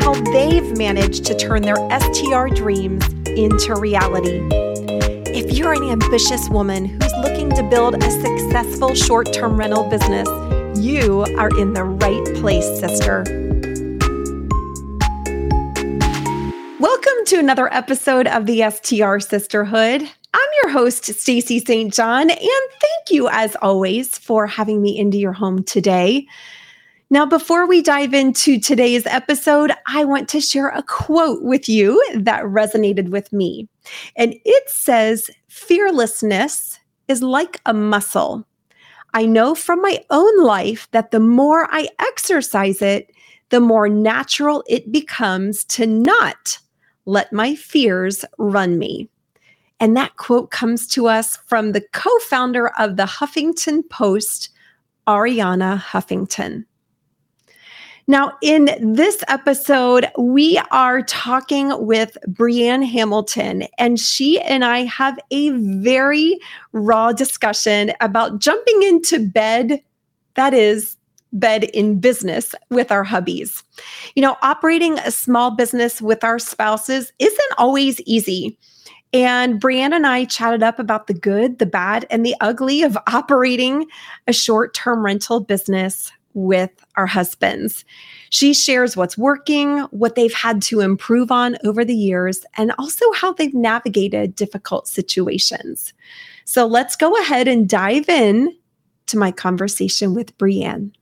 how they've managed to turn their STR dreams into reality. If you're an ambitious woman who's looking to build a successful short term rental business, you are in the right place, sister. Welcome to another episode of the STR Sisterhood. I'm your host, Stacy St. John, and thank you, as always, for having me into your home today. Now, before we dive into today's episode, I want to share a quote with you that resonated with me. And it says, Fearlessness is like a muscle. I know from my own life that the more I exercise it, the more natural it becomes to not let my fears run me. And that quote comes to us from the co founder of the Huffington Post, Arianna Huffington. Now, in this episode, we are talking with Brianne Hamilton, and she and I have a very raw discussion about jumping into bed. That is, bed in business with our hubbies. You know, operating a small business with our spouses isn't always easy. And Brianne and I chatted up about the good, the bad, and the ugly of operating a short term rental business with our husbands. She shares what's working, what they've had to improve on over the years, and also how they've navigated difficult situations. So let's go ahead and dive in to my conversation with Brianne.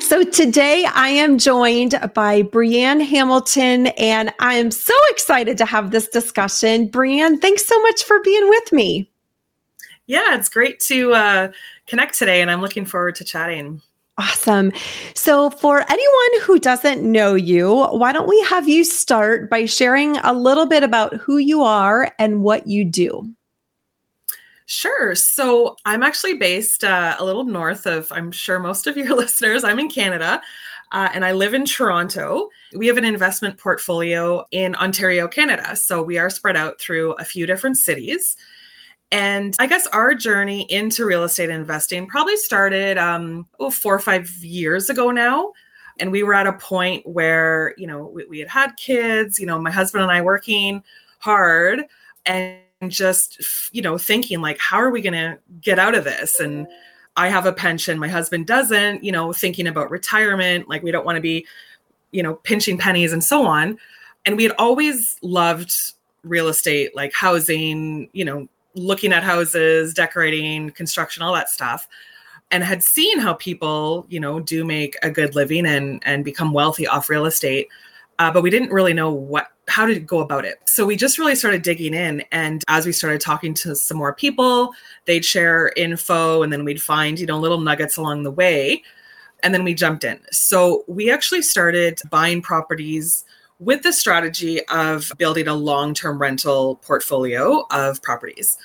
So today I am joined by Brianne Hamilton, and I am so excited to have this discussion. Brianne, thanks so much for being with me. Yeah, it's great to uh, connect today, and I'm looking forward to chatting. Awesome. So, for anyone who doesn't know you, why don't we have you start by sharing a little bit about who you are and what you do? Sure. So I'm actually based uh, a little north of, I'm sure most of your listeners, I'm in Canada. Uh, and I live in Toronto. We have an investment portfolio in Ontario, Canada. So we are spread out through a few different cities. And I guess our journey into real estate investing probably started um, oh, four or five years ago now. And we were at a point where, you know, we, we had had kids, you know, my husband and I working hard. And just you know thinking like how are we going to get out of this and i have a pension my husband doesn't you know thinking about retirement like we don't want to be you know pinching pennies and so on and we had always loved real estate like housing you know looking at houses decorating construction all that stuff and had seen how people you know do make a good living and and become wealthy off real estate uh, but we didn't really know what how to go about it. So we just really started digging in. And as we started talking to some more people, they'd share info and then we'd find, you know, little nuggets along the way. And then we jumped in. So we actually started buying properties with the strategy of building a long term rental portfolio of properties.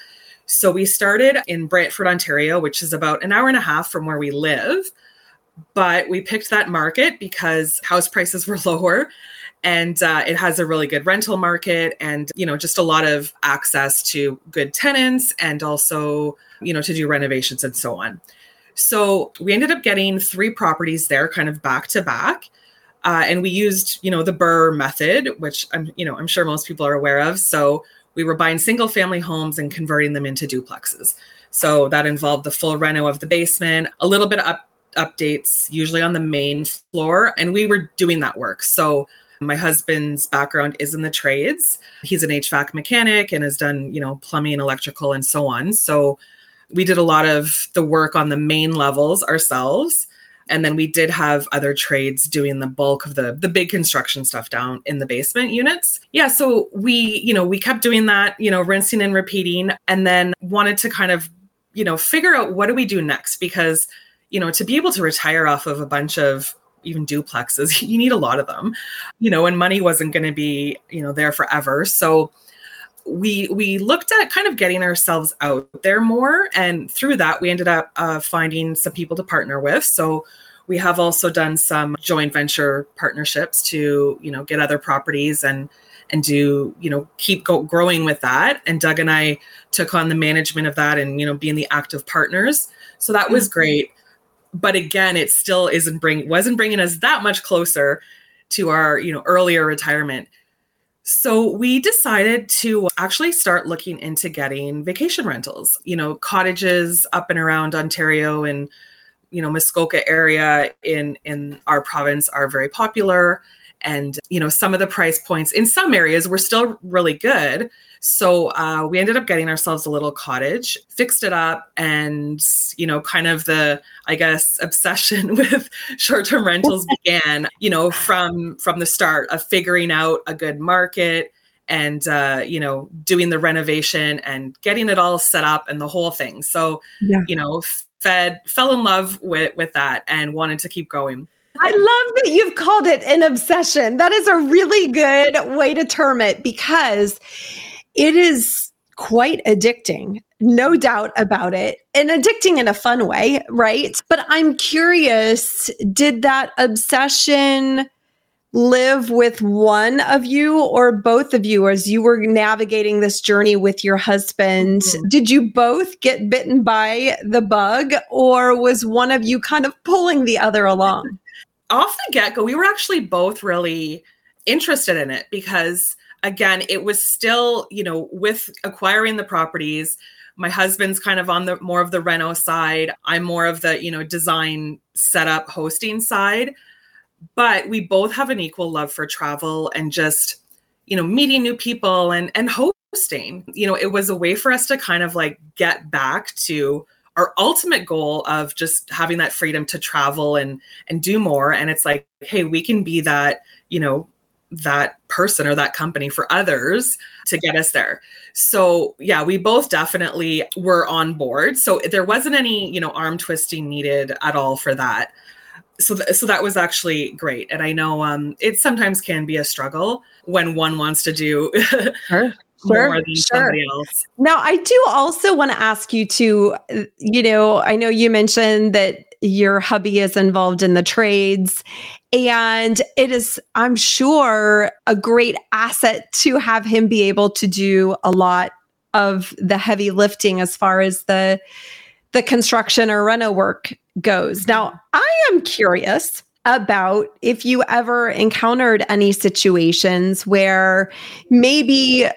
So we started in Brantford, Ontario, which is about an hour and a half from where we live. But we picked that market because house prices were lower and uh, it has a really good rental market and you know just a lot of access to good tenants and also you know to do renovations and so on so we ended up getting three properties there kind of back to back uh, and we used you know the BRRRR method which i'm you know i'm sure most people are aware of so we were buying single family homes and converting them into duplexes so that involved the full reno of the basement a little bit of up, updates usually on the main floor and we were doing that work so my husband's background is in the trades. He's an HVAC mechanic and has done, you know, plumbing, electrical, and so on. So we did a lot of the work on the main levels ourselves. And then we did have other trades doing the bulk of the the big construction stuff down in the basement units. Yeah, so we, you know, we kept doing that, you know, rinsing and repeating and then wanted to kind of, you know, figure out what do we do next because, you know, to be able to retire off of a bunch of even duplexes you need a lot of them you know and money wasn't going to be you know there forever so we we looked at kind of getting ourselves out there more. And through that we ended up uh, finding some people to partner with. So we have also done some joint venture partnerships to you know get other properties and and do you know keep go- growing with that. And doug and i took on the management of that and you know being the active partners. So that was mm-hmm. great. But again it still isn't bring wasn't bringing us that much closer to our you know earlier retirement so we decided to actually start looking into getting vacation rentals, you know, cottages up and around Ontario and you know Muskoka area in in our province are very popular and you know some of the price points in some areas were still really good. So uh, we ended up getting ourselves a little cottage fixed it up and you know kind of the i guess obsession with short-term rentals began you know from from the start of figuring out a good market and uh, you know doing the renovation and getting it all set up and the whole thing. So yeah. you know fed fell in love with with that and wanted to keep going I love that you've called it an obsession. That is a really good way to term it because it is quite addicting, no doubt about it, and addicting in a fun way, right? But I'm curious did that obsession live with one of you or both of you as you were navigating this journey with your husband? Mm-hmm. Did you both get bitten by the bug or was one of you kind of pulling the other along? Off the get go, we were actually both really interested in it because again, it was still, you know, with acquiring the properties, my husband's kind of on the more of the reno side. I'm more of the, you know, design setup hosting side. But we both have an equal love for travel and just, you know, meeting new people and and hosting. You know, it was a way for us to kind of like get back to our ultimate goal of just having that freedom to travel and and do more and it's like hey we can be that you know that person or that company for others to get us there. So, yeah, we both definitely were on board. So there wasn't any, you know, arm twisting needed at all for that. So, th- so that was actually great. And I know um, it sometimes can be a struggle when one wants to do sure. More than sure. somebody else. Now, I do also want to ask you to, you know, I know you mentioned that your hubby is involved in the trades. And it is, I'm sure, a great asset to have him be able to do a lot of the heavy lifting as far as the the construction or reno work goes. Now, I am curious about if you ever encountered any situations where maybe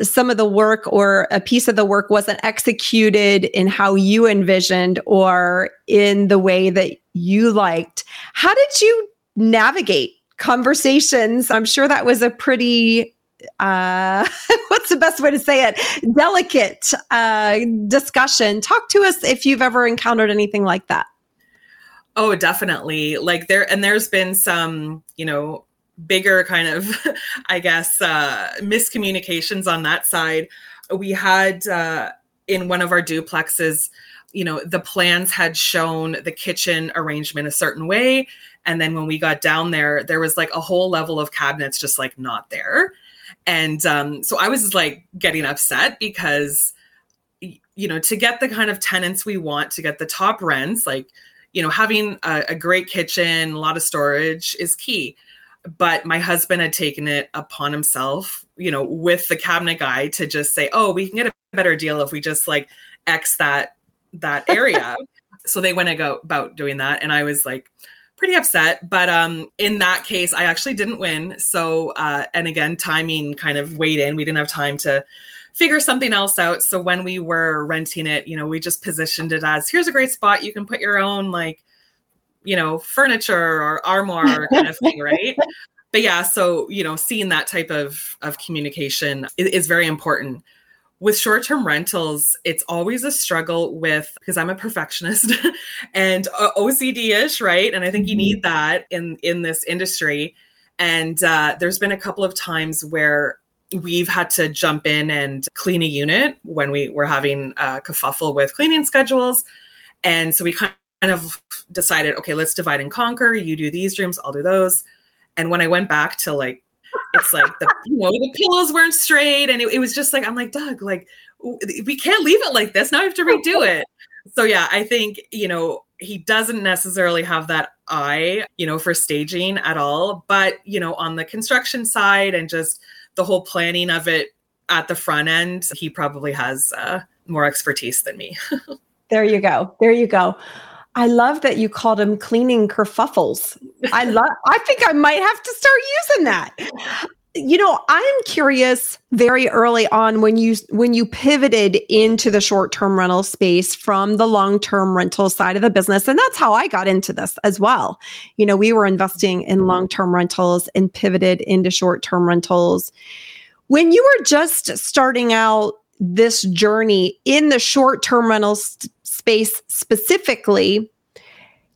some of the work or a piece of the work wasn't executed in how you envisioned or in the way that you liked. How did you navigate conversations? I'm sure that was a pretty uh what's the best way to say it delicate uh discussion talk to us if you've ever encountered anything like that oh definitely like there and there's been some you know bigger kind of, I guess, uh, miscommunications on that side. We had uh, in one of our duplexes, you know, the plans had shown the kitchen arrangement a certain way. And then when we got down there, there was like a whole level of cabinets just like not there. And um, so I was like getting upset because, you know, to get the kind of tenants we want, to get the top rents, like, you know, having a, a great kitchen, a lot of storage is key but my husband had taken it upon himself you know with the cabinet guy to just say oh we can get a better deal if we just like x that that area. So they went about doing that and i was like pretty upset but um in that case i actually didn't win. So uh and again timing kind of weighed in. We didn't have time to figure something else out. So when we were renting it you know we just positioned it as here's a great spot. You can put your own like you know, furniture or armoire kind of thing, right? But yeah, so you know, seeing that type of of communication is, is very important. With short-term rentals, it's always a struggle with because I'm a perfectionist and uh, OCD-ish, right? And I think you need mm-hmm. that in in this industry. And uh, there's been a couple of times where we've had to jump in and clean a unit when we were having a kerfuffle with cleaning schedules. And so we kind of decided, okay, let's divide and conquer. You do these dreams, I'll do those. And when I went back to like, it's like the you know the pillows weren't straight, and it, it was just like I'm like Doug, like we can't leave it like this. Now I have to redo it. So yeah, I think you know he doesn't necessarily have that eye, you know, for staging at all. But you know, on the construction side and just the whole planning of it at the front end, he probably has uh, more expertise than me. there you go. There you go. I love that you called them cleaning kerfuffles. I love I think I might have to start using that. You know, I'm curious very early on when you when you pivoted into the short-term rental space from the long-term rental side of the business and that's how I got into this as well. You know, we were investing in long-term rentals and pivoted into short-term rentals. When you were just starting out this journey in the short-term rental st- space specifically,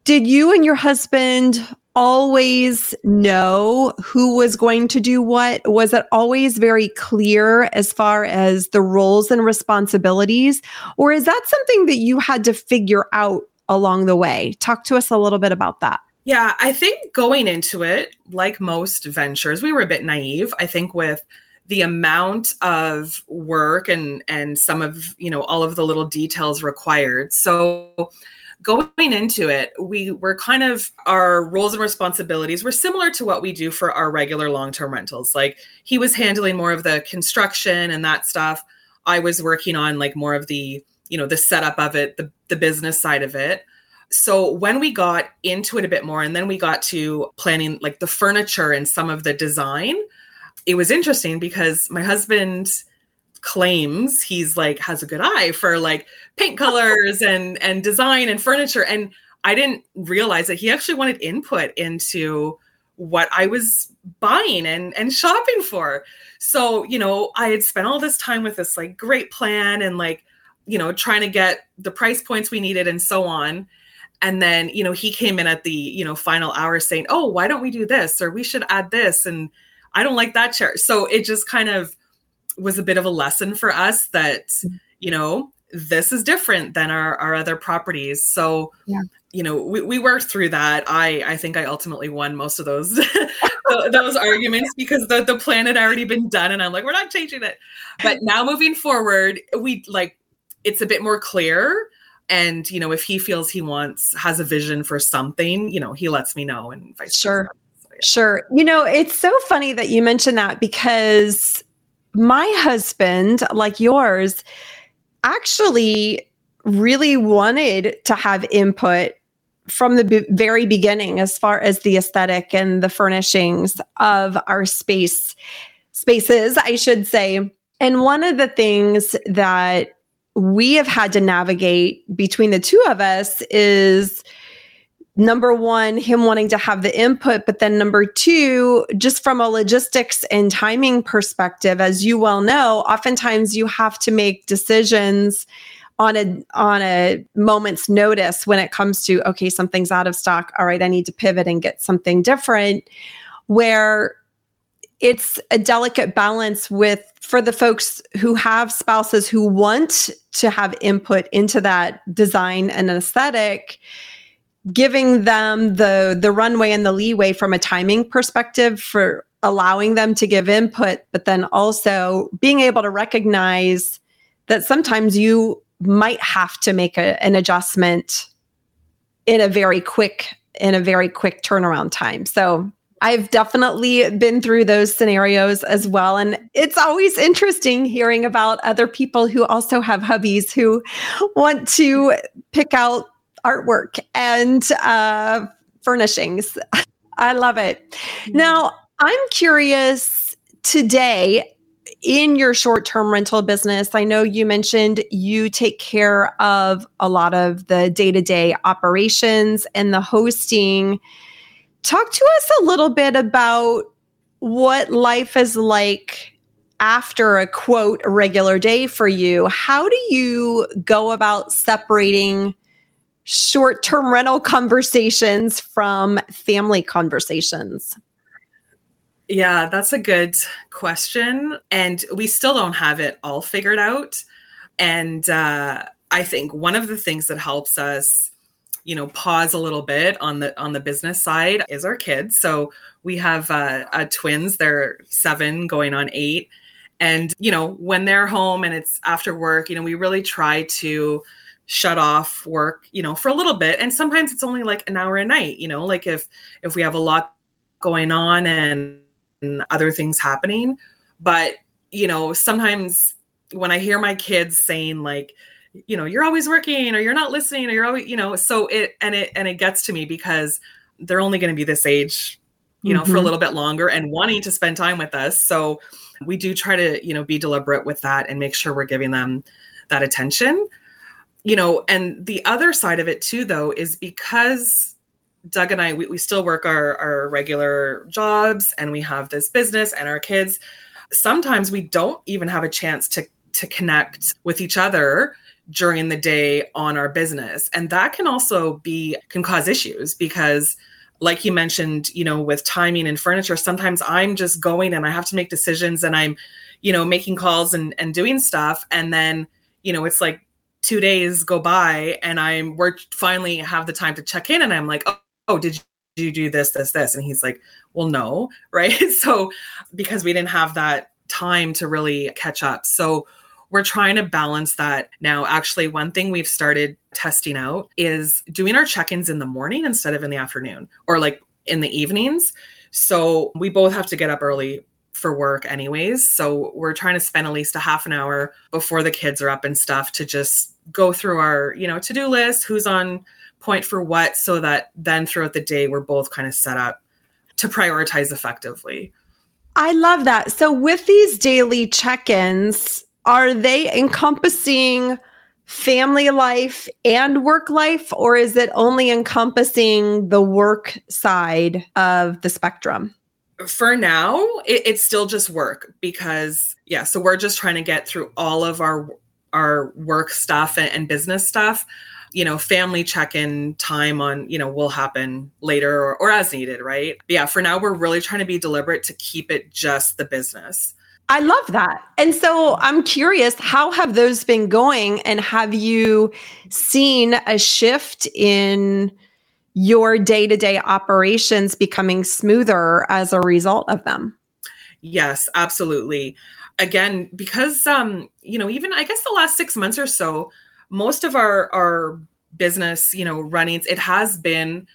did you and your husband always know who was going to do what? Was it always very clear as far as the roles and responsibilities? Or is that something that you had to figure out along the way? Talk to us a little bit about that. Yeah, I think going into it, like most ventures, we were a bit naive. I think with the amount of work and and some of you know all of the little details required. So going into it we were kind of our roles and responsibilities were similar to what we do for our regular long-term rentals. Like he was handling more of the construction and that stuff. I was working on like more of the you know the setup of it the, the business side of it. So when we got into it a bit more and then we got to planning like the furniture and some of the design it was interesting because my husband claims he's like has a good eye for like paint colors and and design and furniture and I didn't realize that he actually wanted input into what I was buying and and shopping for. So, you know, I had spent all this time with this like great plan and like, you know, trying to get the price points we needed and so on. And then, you know, he came in at the, you know, final hour saying, "Oh, why don't we do this or we should add this?" and I don't like that chair. So it just kind of was a bit of a lesson for us that, you know, this is different than our, our other properties. So, yeah. you know, we, we worked through that. I, I think I ultimately won most of those, those arguments because the, the plan had already been done and I'm like, we're not changing it. But now moving forward, we like, it's a bit more clear and you know if he feels he wants has a vision for something you know he lets me know and vice sure versa. Sure. You know, it's so funny that you mentioned that because my husband, like yours, actually really wanted to have input from the b- very beginning as far as the aesthetic and the furnishings of our space spaces, I should say. And one of the things that we have had to navigate between the two of us is number one, him wanting to have the input, but then number two, just from a logistics and timing perspective, as you well know, oftentimes you have to make decisions on a on a moment's notice when it comes to okay something's out of stock. All right i need to pivot and get something different where it's a delicate balance with for the folks who have spouses who want to have input into that design and aesthetic giving them the the runway and the leeway from a timing perspective for allowing them to give input but then also being able to recognize that sometimes you might have to make a, an adjustment in a very quick in a very quick turnaround time so I've definitely been through those scenarios as well. And it's always interesting hearing about other people who also have hubbies who want to pick out artwork and uh, furnishings. I love it. Mm-hmm. Now, I'm curious today in your short term rental business. I know you mentioned you take care of a lot of the day to day operations and the hosting. Talk to us a little bit about what life is like after a quote a regular day for you. How do you go about separating short term rental conversations from family conversations? Yeah, that's a good question. And we still don't have it all figured out. And uh, I think one of the things that helps us you know pause a little bit on the on the business side is our kids so we have uh, uh, twins they're seven going on eight and you know when they're home and it's after work you know we really try to shut off work you know for a little bit and sometimes it's only like an hour a night you know like if if we have a lot going on and, and other things happening but you know sometimes when i hear my kids saying like you know you're always working or you're not listening or you're always you know so it and it and it gets to me because they're only going to be this age you know mm-hmm. for a mm-hmm. little bit longer and wanting to spend time with us so we do try to you know be deliberate with that and make sure we're giving them that attention you know and the other side of it too though is because doug and i we, we still work our our regular jobs and we have this business and our kids sometimes we don't even have a chance to to connect with each other during the day on our business. And that can also be can cause issues because like you mentioned you know with timing and furniture sometimes i'm just going and i have to make decisions and i'm you know making calls and and doing stuff. And then you know it's like two days go by and i'm we're finally have the time to check in and i'm like oh, oh did you do this this this and he's like well no right so because we didn't have that time to really catch up so we're trying to balance that now. Actually, one thing we've started testing out is doing our check ins in the morning instead of in the afternoon or like in the evenings. So we both have to get up early for work, anyways. So we're trying to spend at least a half an hour before the kids are up and stuff to just go through our, you know, to do list, who's on point for what, so that then throughout the day, we're both kind of set up to prioritize effectively. I love that. So with these daily check ins, are they encompassing family life and work life, or is it only encompassing the work side of the spectrum? For now, it, it's still just work because, yeah, so we're just trying to get through all of our our work stuff and, and business stuff you know family check-in time on you know will happen later or, or as needed right but yeah for now we're really trying to be deliberate to keep it just the business I love that. And so I'm curious, how have those been going? And have you seen a shift in your day to day operations becoming smoother as a result of them? Yes, absolutely. Again, because, um, you know, even I guess the last six months or so, most of our, our business, you know, runnings, it has been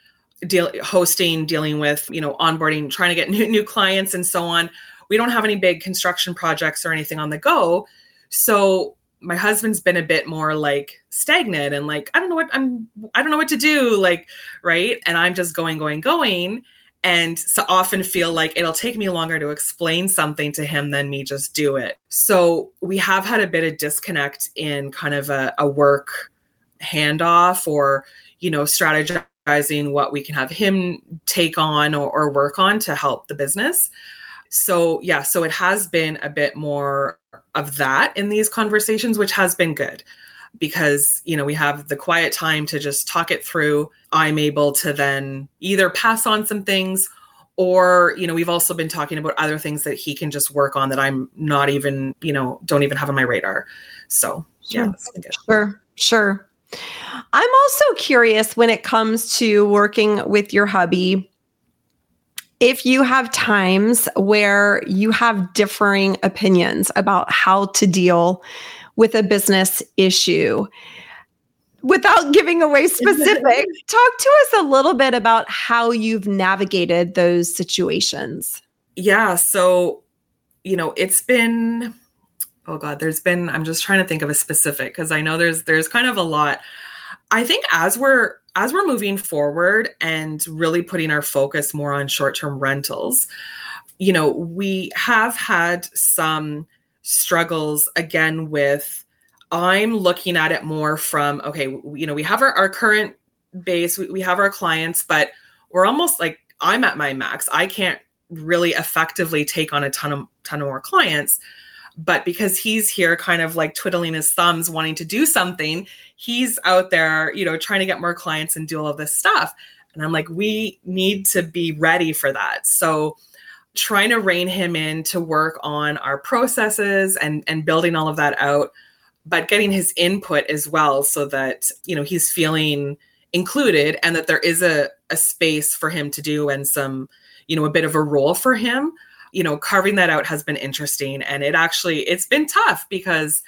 deal hosting, dealing with, you know, onboarding, trying to get new, new clients and so on we don't have any big construction projects or anything on the go. So my husband's been a bit more like stagnant and like, I don't know what I'm, I don't know what to do. Like, right. And I'm just going, going, going. And so often feel like it'll take me longer to explain something to him than me just do it. So we have had a bit of disconnect in kind of a, a work handoff or, you know, strategizing what we can have him take on or, or work on to help the business. So, yeah, so it has been a bit more of that in these conversations, which has been good because, you know, we have the quiet time to just talk it through. I'm able to then either pass on some things or, you know, we've also been talking about other things that he can just work on that I'm not even, you know, don't even have on my radar. So, sure. yeah, sure, sure. I'm also curious when it comes to working with your hubby if you have times where you have differing opinions about how to deal with a business issue, without giving away specific, talk to us a little bit about how you've navigated those situations. Yeah. So, you know, it's been, oh God, there's been, I'm just trying to think of a specific because I know there's, there's kind of a lot. I think as we're as we're moving forward and really putting our focus more on short-term rentals, you know, we have had some struggles again with I'm looking at it more from okay, you know, we have our, our current base, we, we have our clients, but we're almost like I'm at my max. I can't really effectively take on a ton of ton of more clients but because he's here kind of like twiddling his thumbs wanting to do something he's out there you know trying to get more clients and do all of this stuff. And i'm like we need to be ready for that. So trying to rein him in to work on our processes and and building all of that out but getting his input as well so that you know he's feeling included and that there is a, a space for him to do and some you know a bit of a role for him you know carving that out has been interesting. And it actually it's been tough because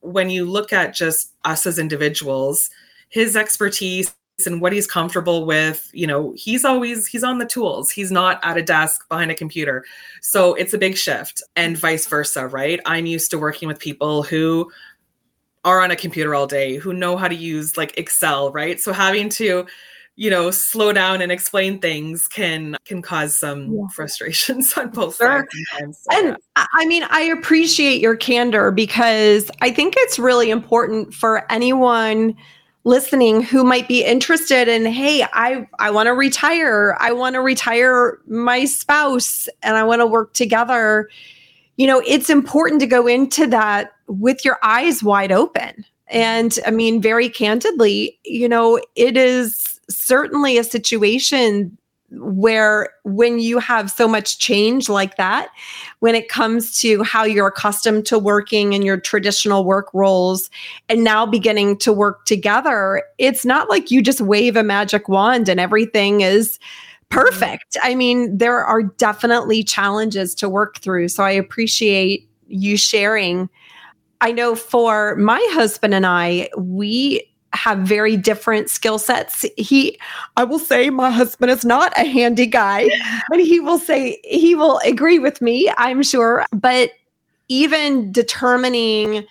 when you look at just us as individuals his expertise and what he's comfortable with you know he's always he's on the tools. He's not at a desk behind a computer. So it's a big shift and vice versa right? I'm used to working with people who are on a computer all day who know how to use like excel right? So having to you know slow down and explain things can can cause some yeah. frustrations on both sure. sides so, and yeah. i mean i appreciate your candor because i think it's really important for anyone listening who might be interested in hey i i want to retire i want to retire my spouse and i want to work together you know it's important to go into that with your eyes wide open and i mean very candidly you know it is certainly a situation where when you have so much change like that when it comes to how you're accustomed to working in your traditional work roles and now beginning to work together it's not like you just wave a magic wand and everything is perfect. I mean there are definitely challenges to work through. So i appreciate you sharing. I know for my husband and i we have very different skill sets. He, I will say, my husband is not a handy guy, but he will say, he will agree with me, I'm sure. But even determining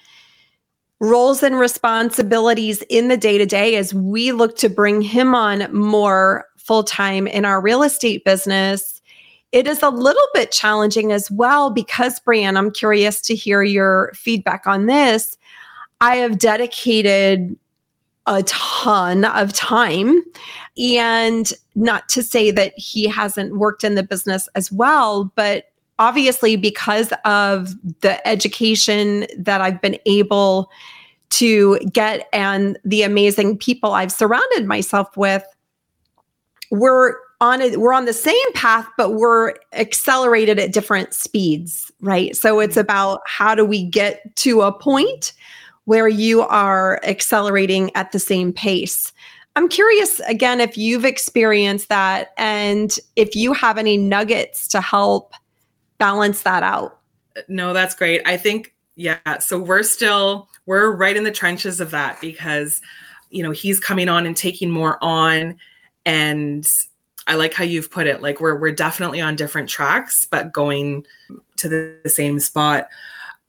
roles and responsibilities in the day to day as we look to bring him on more full time in our real estate business, it is a little bit challenging as well because, Brianne, I'm curious to hear your feedback on this. I have dedicated a ton of time. And not to say that he hasn't worked in the business as well, but obviously, because of the education that I've been able to get and the amazing people I've surrounded myself with, we're on a, we're on the same path but we're accelerated at different speeds right so it's mm-hmm. about how do we get to a point where you are accelerating at the same pace. I'm curious again if you've experienced that and if you have any nuggets to help balance that out. No, that's great. I think yeah, so we're still we're right in the trenches of that because you know, he's coming on and taking more on and I like how you've put it like we're we're definitely on different tracks but going to the, the same spot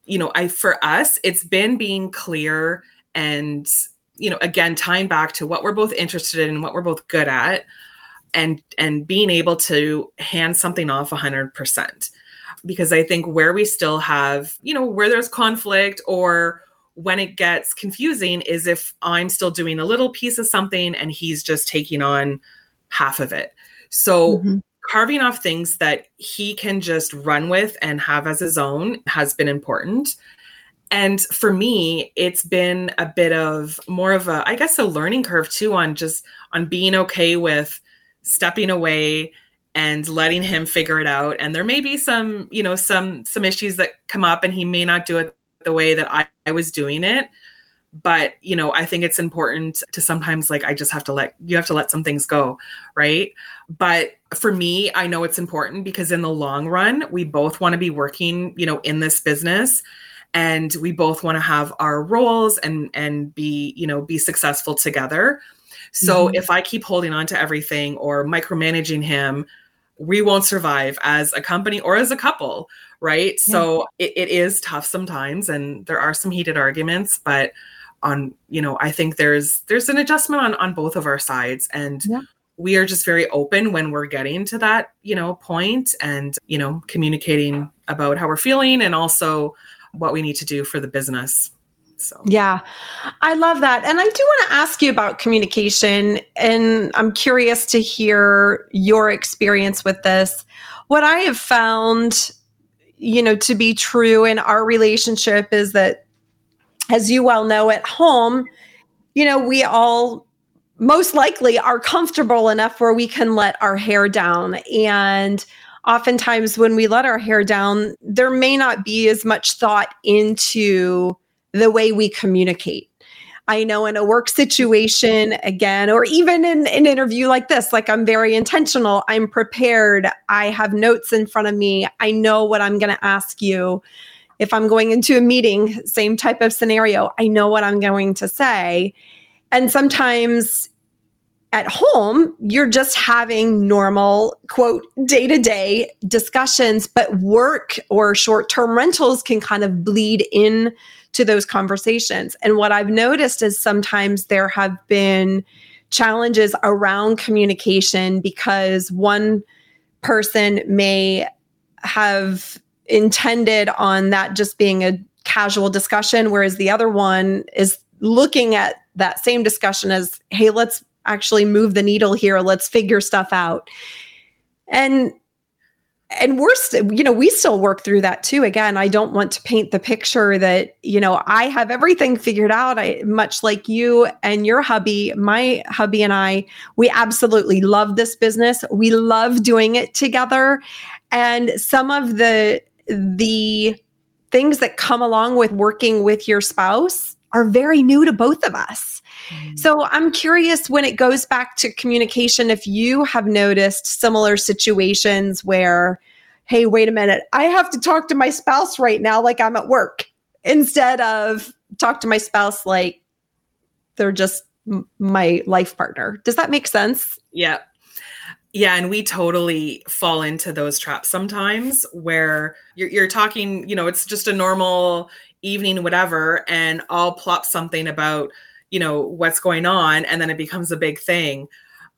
you know, I for us, it's been being clear and you know, again, tying back to what we're both interested in and what we're both good at and and being able to hand something off 100% because i think where we still have you know where there's conflict or when it gets confusing is if i'm still doing a little piece of something and he's just taking on half of it. So mm-hmm carving off things that he can just run with and have as his own has been important. And for me, it's been a bit of more of a, I guess, a learning curve too on just on being okay with stepping away and letting him figure it out. And there may be some, you know, some some issues that come up and he may not do it the way that I, I was doing it but you know i think it's important to sometimes like i just have to let you have to let some things go right but for me i know it's important because in the long run we both want to be working you know in this business and we both want to have our roles and and be you know be successful together so mm-hmm. if i keep holding on to everything or micromanaging him we won't survive as a company or as a couple right yeah. so it, it is tough sometimes and there are some heated arguments but on you know i think there's there's an adjustment on on both of our sides. And yeah. we are just very open when we're getting to that you know point and you know communicating about how we're feeling and also what we need to do for the business. So. Yeah. I love that. And i do want to ask you about communication. And i'm curious to hear your experience with this. What i have found you know to be true in our relationship is that as you well know at home, you know, we all most likely are comfortable enough where we can let our hair down. And oftentimes, when we let our hair down, there may not be as much thought into the way we communicate. I know in a work situation, again, or even in an interview like this, like I'm very intentional. I'm prepared. I have notes in front of me. I know what I'm going to ask you. If I'm going into a meeting, same type of scenario, I know what I'm going to say. And sometimes at home, you're just having normal, quote, day to day discussions, but work or short term rentals can kind of bleed in to those conversations. And what I've noticed is sometimes there have been challenges around communication because one person may have intended on that just being a casual discussion, whereas the other one is looking at that same discussion as, hey, let's actually move the needle here, let's figure stuff out. And and we're you know we still work through that too. Again i don't want to paint the picture that you know i have everything figured out. I much like you and your hubby my hubby and i we absolutely love this business. We love doing it together. And some of the the things that come along with working with your spouse are very new to both of us mm. so I'm curious when it goes back to communication, if you have noticed similar situations where, hey, wait a minute, I have to talk to my spouse right now like I'm at work instead of talk to my spouse like they're just my life partner. Does that make sense? Yeah. Yeah, and we totally fall into those traps sometimes where you're, you're talking, you know, it's just a normal evening, whatever, and I'll plop something about you know what's going on and then it becomes a big thing.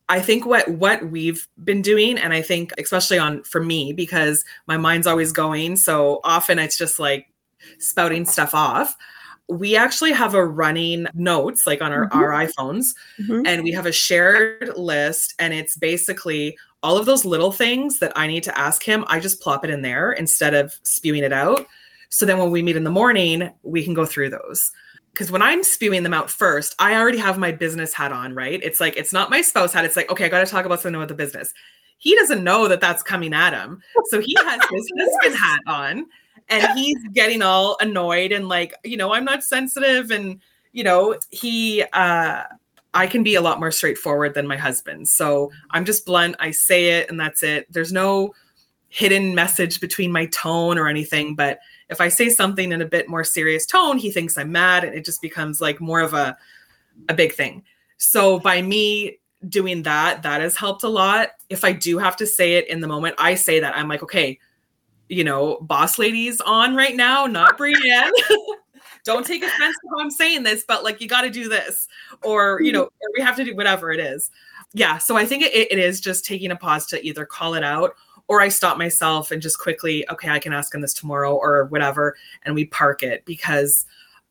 I think what what we've been doing and i think especially on for me because my mind's always going so often it's just like spouting stuff off we actually have a running notes like on our, mm-hmm. our iphones mm-hmm. and we have a shared list and it's basically all of those little things that i need to ask him i just plop it in there instead of spewing it out so then when we meet in the morning we can go through those because when I'm spewing them out first, I already have my business hat on, right? It's like, it's not my spouse hat. It's like, okay, I got to talk about something about the business. He doesn't know that that's coming at him. So he has his husband hat on and he's getting all annoyed and like, you know, I'm not sensitive. And, you know, he, uh, I can be a lot more straightforward than my husband. So I'm just blunt. I say it and that's it. There's no hidden message between my tone or anything, but if I say something in a bit more serious tone, he thinks I'm mad and it just becomes like more of a a big thing. So by me doing that, that has helped a lot. If I do have to say it in the moment, I say that. I'm like, okay, you know, boss ladies on right now, not Brianne. Don't take offense to how I'm saying this, but like you got to do this, or you know, or we have to do whatever it is. Yeah. So I think it, it is just taking a pause to either call it out or I stop myself and just quickly, okay, I can ask him this tomorrow or whatever, and we park it because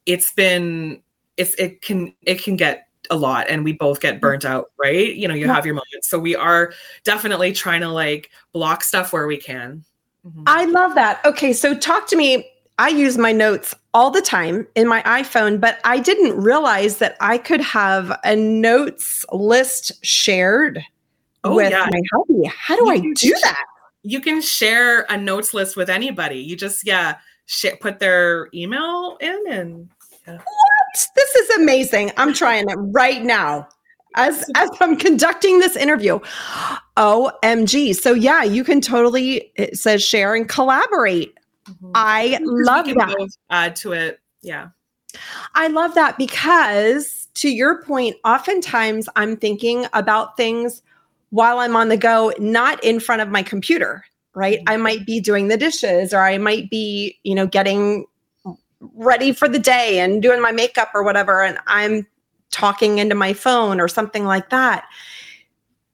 it's been it's it can it can get a lot and we both get burnt out, right? You know, you yeah. have your moments. So we are definitely trying to like block stuff where we can. Mm-hmm. I love that. Okay, so talk to me. I use my notes all the time in my iPhone, but I didn't realize that I could have a notes list shared oh, with yeah. my hubby. How do you I do that? you can share a notes list with anybody. You just yeah, sh- put their email in and yeah. What? This is amazing. I'm trying it right now. As as I'm conducting this interview. OMG. So yeah, you can totally it says share and collaborate. Mm-hmm. I love that. add to it. Yeah. I love that because to your point, oftentimes I'm thinking about things while I'm on the go, not in front of my computer, right? Mm-hmm. I might be doing the dishes or I might be, you know, getting ready for the day and doing my makeup or whatever. And I'm talking into my phone or something like that.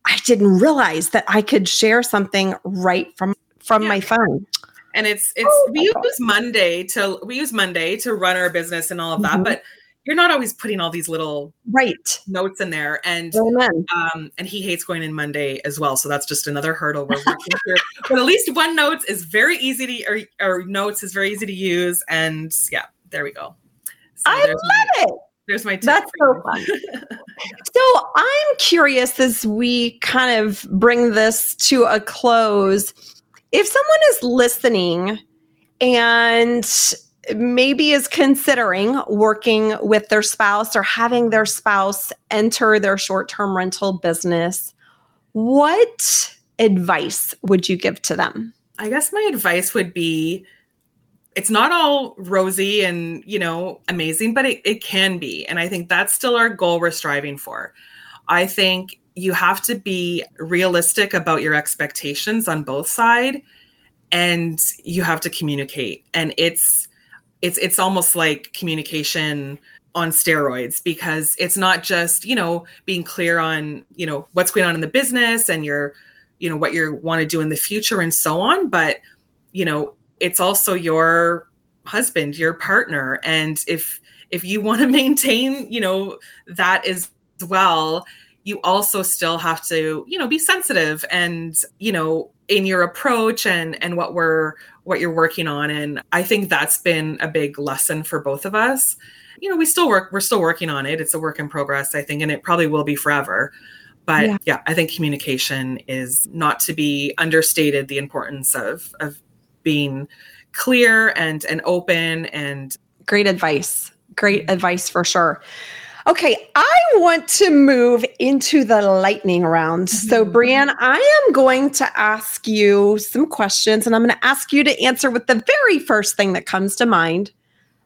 I didn't realize that I could share something right from from yeah. my phone. And it's it's oh, we use Monday to we use Monday to run our business and all of that, mm-hmm. but you're not always putting all these little right notes in there and um and he hates going in monday as well so that's just another hurdle we're working here but at least one notes is very easy to or, or notes is very easy to use and yeah there we go so i love my, it there's my that's so fun so i'm curious as we kind of bring this to a close if someone is listening and maybe is considering working with their spouse or having their spouse enter their short term rental business, what advice would you give to them? I guess my advice would be it's not all rosy and, you know, amazing, but it, it can be. And I think that's still our goal we're striving for. I think you have to be realistic about your expectations on both side and you have to communicate and it's it's it's almost like communication on steroids because it's not just you know being clear on you know what's going on in the business and your you know what you want to do in the future and so on but you know it's also your husband your partner. And if if you want to maintain you know that as well you also still have to you know be sensitive and you know in your approach and and what we're what you're working on. And i think that's been a big lesson for both of us. You know we still work we're still working on it. It's a work in progress i think and it probably will be forever. But yeah, yeah i think communication is not to be understated the importance of of being clear and and open and great advice great advice for sure Okay, I want to move into the lightning round. Mm-hmm. So, Brianne, I am going to ask you some questions and I'm going to ask you to answer with the very first thing that comes to mind.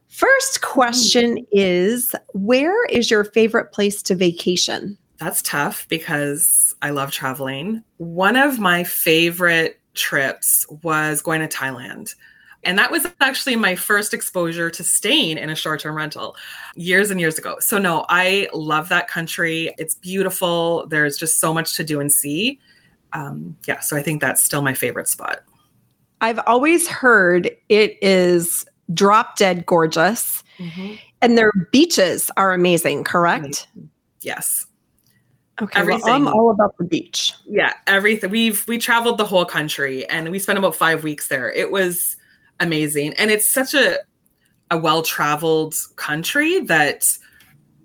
First question mm-hmm. is Where is your favorite place to vacation? That's tough because I love traveling. One of my favorite trips was going to Thailand. And that was actually my first exposure to staying in a short term rental years and years ago. So, no, I love that country. It's beautiful. There's just so much to do and see. Um, yeah, so I think that's still my favorite spot. I've always heard it is drop dead gorgeous mm-hmm. and their beaches are amazing, correct? Yes. Okay, everything. Well, I'm all about the beach. Yeah, everything. We've we traveled the whole country and we spent about five weeks there. It was amazing. And it's such a a well-traveled country that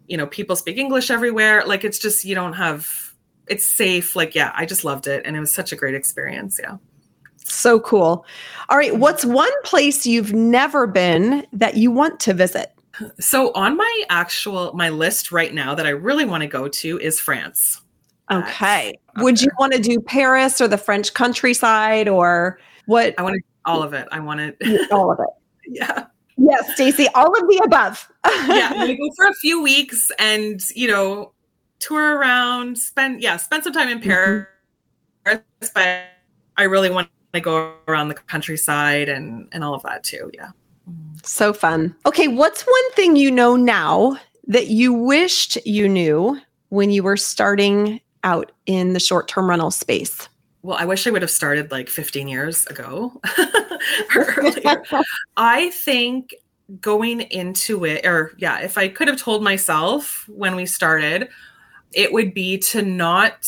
you know, people speak English everywhere. Like it's just you don't have it's safe. Like yeah, I just loved it and it was such a great experience. Yeah. So cool. All right, what's one place you've never been that you want to visit? So on my actual my list right now that I really want to go to is France. Okay. Would you want to do Paris or the French countryside or what? I want to do all of it. I wanted all of it. yeah. Yes, Stacy, all of the above. yeah, I'm gonna go for a few weeks and you know, tour around, spend yeah, spend some time in Paris, mm-hmm. but I really want to go around the countryside and and all of that too. Yeah. So fun. Okay, what's one thing you know now that you wished you knew when you were starting out in the short-term rental space? well, I wish I would have started like 15 years ago. I think going into it, or yeah, if I could have told myself when we started, it would be to not,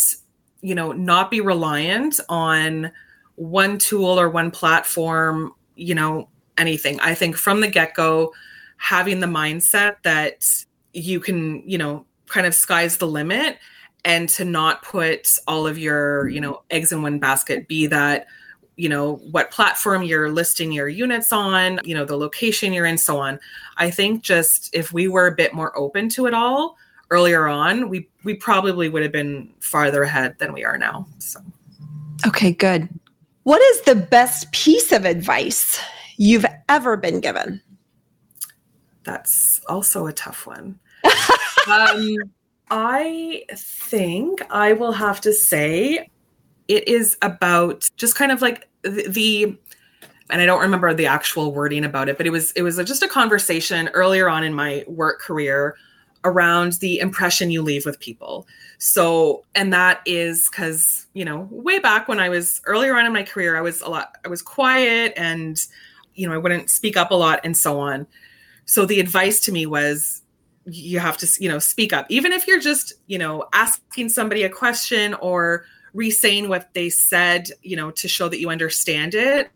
you know, not be reliant on one tool or one platform, you know, anything. I think from the get go, having the mindset that you can, you know, kind of sky's the limit and to not put all of your you know eggs in one basket be that you know what platform you're listing your units on you know the location you're in so on. I think just if we were a bit more open to it all earlier on we we probably would have been farther ahead than we are now so. Okay good. What is the best piece of advice you've ever been given that's also a tough one um I think I will have to say it is about just kind of like the, the and I don't remember the actual wording about it, but it was it was just a conversation earlier on in my work career around the impression you leave with people. So, and that is cuz, you know, way back when I was earlier on in my career, I was a lot I was quiet and you know, I wouldn't speak up a lot and so on. So the advice to me was you have to you know speak up. Even if you're just you know asking somebody a question or re-saying what they said you know to show that you understand it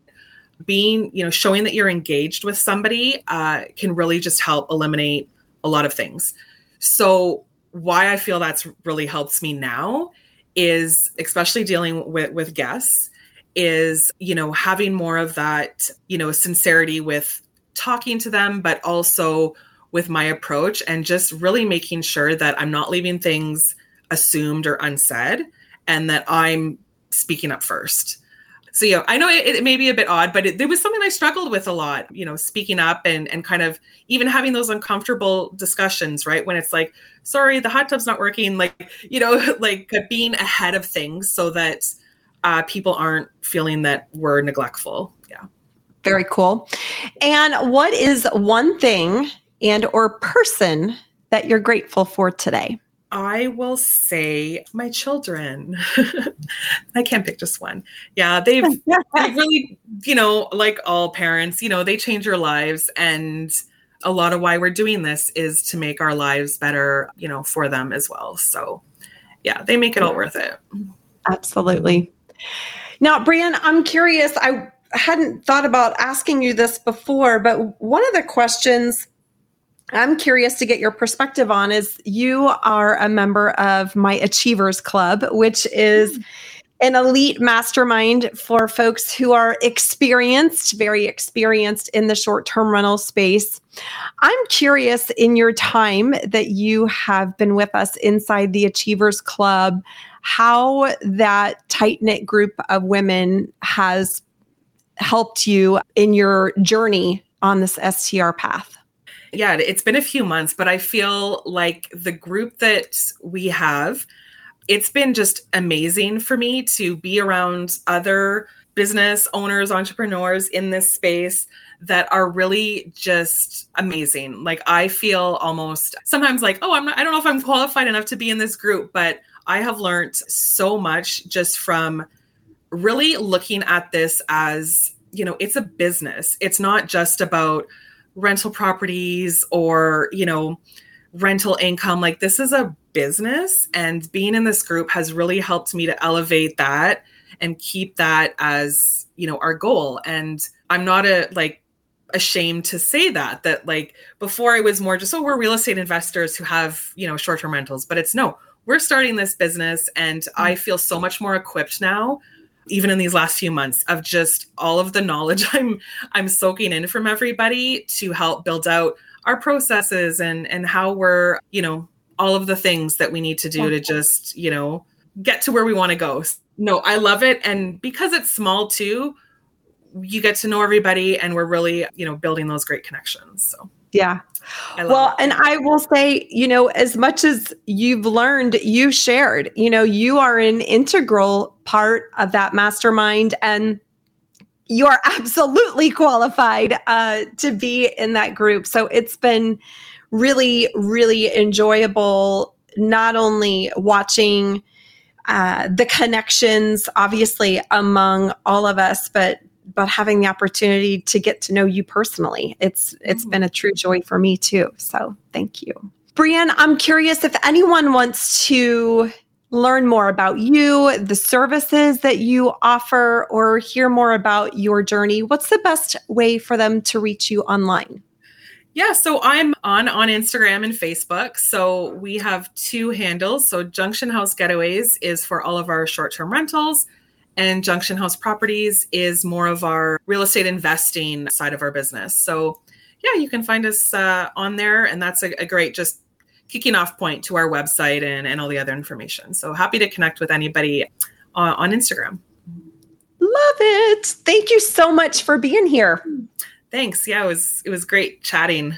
being you know showing that you're engaged with somebody uh, can really just help eliminate a lot of things. So why i feel that's really helps me now is especially dealing with with guests is you know having more of that you know sincerity with talking to them, but also with my approach and just really making sure that I'm not leaving things assumed or unsaid and that I'm speaking up first. So, yeah, I know it, it may be a bit odd, but it, was something I struggled with a lot, you know, speaking up and, and kind of even having those uncomfortable discussions, right? When it's like, sorry, the hot tub's not working, like, you know, like uh, being ahead of things so that uh, people aren't feeling that we're neglectful. Yeah. Very cool. And what is one thing and or person that you're grateful for today? I will say my children. I can't pick just one. Yeah, they've, they've really, you know, like all parents, you know, they change your lives. And a lot of why we're doing this is to make our lives better, you know, for them as well. So, yeah, they make it all worth it. Absolutely. Now, Brianne, I'm curious. I hadn't thought about asking you this before, but one of the questions I'm curious to get your perspective on is you are a member of my Achievers Club, which is mm. an elite mastermind for folks who are experienced, very experienced in the short term rental space. I'm curious in your time that you have been with us inside the Achievers Club, how that tight knit group of women has helped you in your journey on this STR path yeah, it's been a few months, but I feel like the group that we have, it's been just amazing for me to be around other business owners, entrepreneurs in this space that are really just amazing. Like I feel almost sometimes like, oh, I'm not I don't know if I'm qualified enough to be in this group, but I have learned so much just from really looking at this as, you know, it's a business. It's not just about rental properties or, you know, rental income. Like this is a business and being in this group has really helped me to elevate that and keep that as, you know, our goal. And I'm not a like ashamed to say that that like before it was more just oh we're real estate investors who have you know short-term rentals but it's no we're starting this business and i mm. feel so much more equipped now even in these last few months of just all of the knowledge I'm I'm soaking in from everybody to help build out our processes and and how we're, you know, all of the things that we need to do to just, you know, get to where we want to go. No, I love it and because it's small too, you get to know everybody and we're really, you know, building those great connections. So yeah. Well, and I will say, you know, as much as you've learned, you shared, you know, you are an integral part of that mastermind and you are absolutely qualified uh, to be in that group. So it's been really, really enjoyable, not only watching uh, the connections, obviously, among all of us, but but having the opportunity to get to know you personally. It's it's mm. been a true joy for me too. So thank you. Brianne, I'm curious if anyone wants to learn more about you, the services that you offer, or hear more about your journey, what's the best way for them to reach you online? Yeah, so I'm on on Instagram and Facebook. So we have two handles. So Junction House Getaways is for all of our short-term rentals and Junction House Properties is more of our real estate investing side of our business. So, yeah, you can find us uh, on there, and that's a, a, great just kicking off point to our website and, and all the other information. So, happy to connect with anybody uh, on Instagram. Love it. Thank you so much for being here. Thanks. Yeah, it was it was great chatting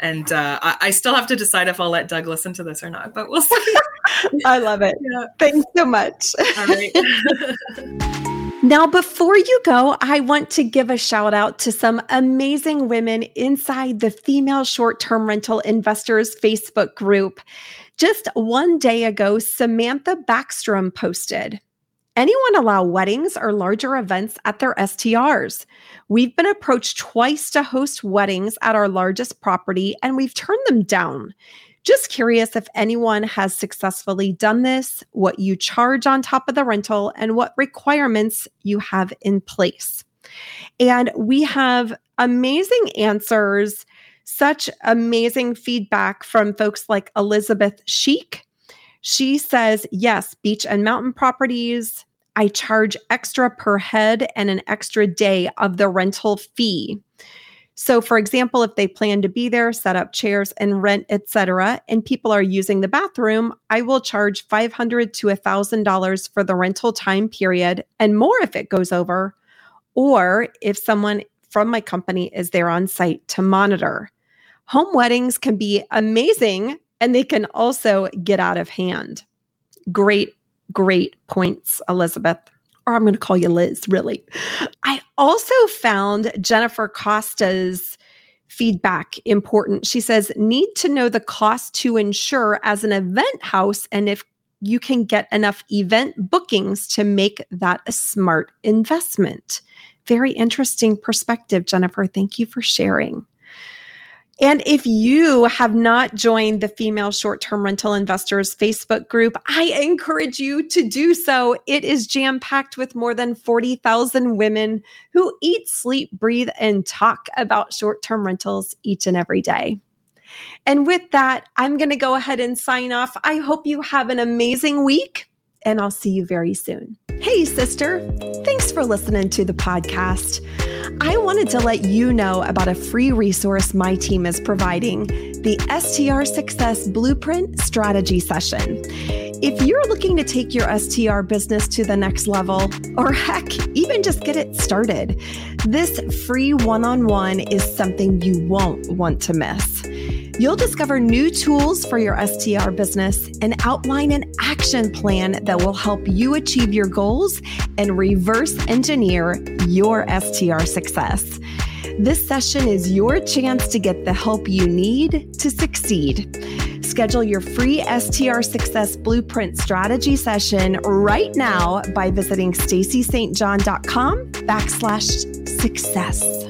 and uh, I, I, still have to decide if I'll let Doug listen to this or not, but we'll see. I love it. Yeah. Thanks so much. All right. now, before you go, I want to give a shout out to some amazing women inside the Female Short Term Rental Investors Facebook group. Just one day ago, Samantha Backstrom posted, Anyone allow weddings or larger events at their STRs? We've been approached twice to host weddings at our largest property and we've turned them down. Just curious if anyone has successfully done this, what you charge on top of the rental, and what requirements you have in place. And we have amazing answers, such amazing feedback from folks like Elizabeth Sheik, she says, yes, beach and mountain properties. I charge extra per head and an extra day of the rental fee. So, for example, if they plan to be there, set up chairs and rent, etc., and people are using the bathroom, I will charge 500 to $1,000 for the rental time period and more if it goes over, or if someone from my company is there on site to monitor. Home weddings can be amazing and they can also get out of hand. Great, great points, Elizabeth or I'm going to call you Liz, really. I also found Jennifer Costa's feedback important. She says, need to know the cost to insure as an event house and if you can get enough event bookings to make that a smart investment. Very interesting perspective, Jennifer. Thank you for sharing. And if you have not joined the Female Short Term Rental Investors Facebook group, I encourage you to do so. It is jam packed with more than 40,000 women who eat, sleep, breathe, and talk about short term rentals each and every day. And with that, I'm going to go ahead and sign off. I hope you have an amazing week, and I'll see you very soon. Hey, sister, thanks for listening to the podcast. I wanted to let you know about a free resource my team is providing the STR Success Blueprint Strategy Session. If you're looking to take your STR business to the next level, or heck, even just get it started, this free one on one is something you won't want to miss. You'll discover new tools for your STR business and outline an action plan that will help you achieve your goals and reverse engineer your STR success. This session is your chance to get the help you need to succeed. Schedule your free STR Success Blueprint strategy session right now by visiting stacystjohn.com backslash success.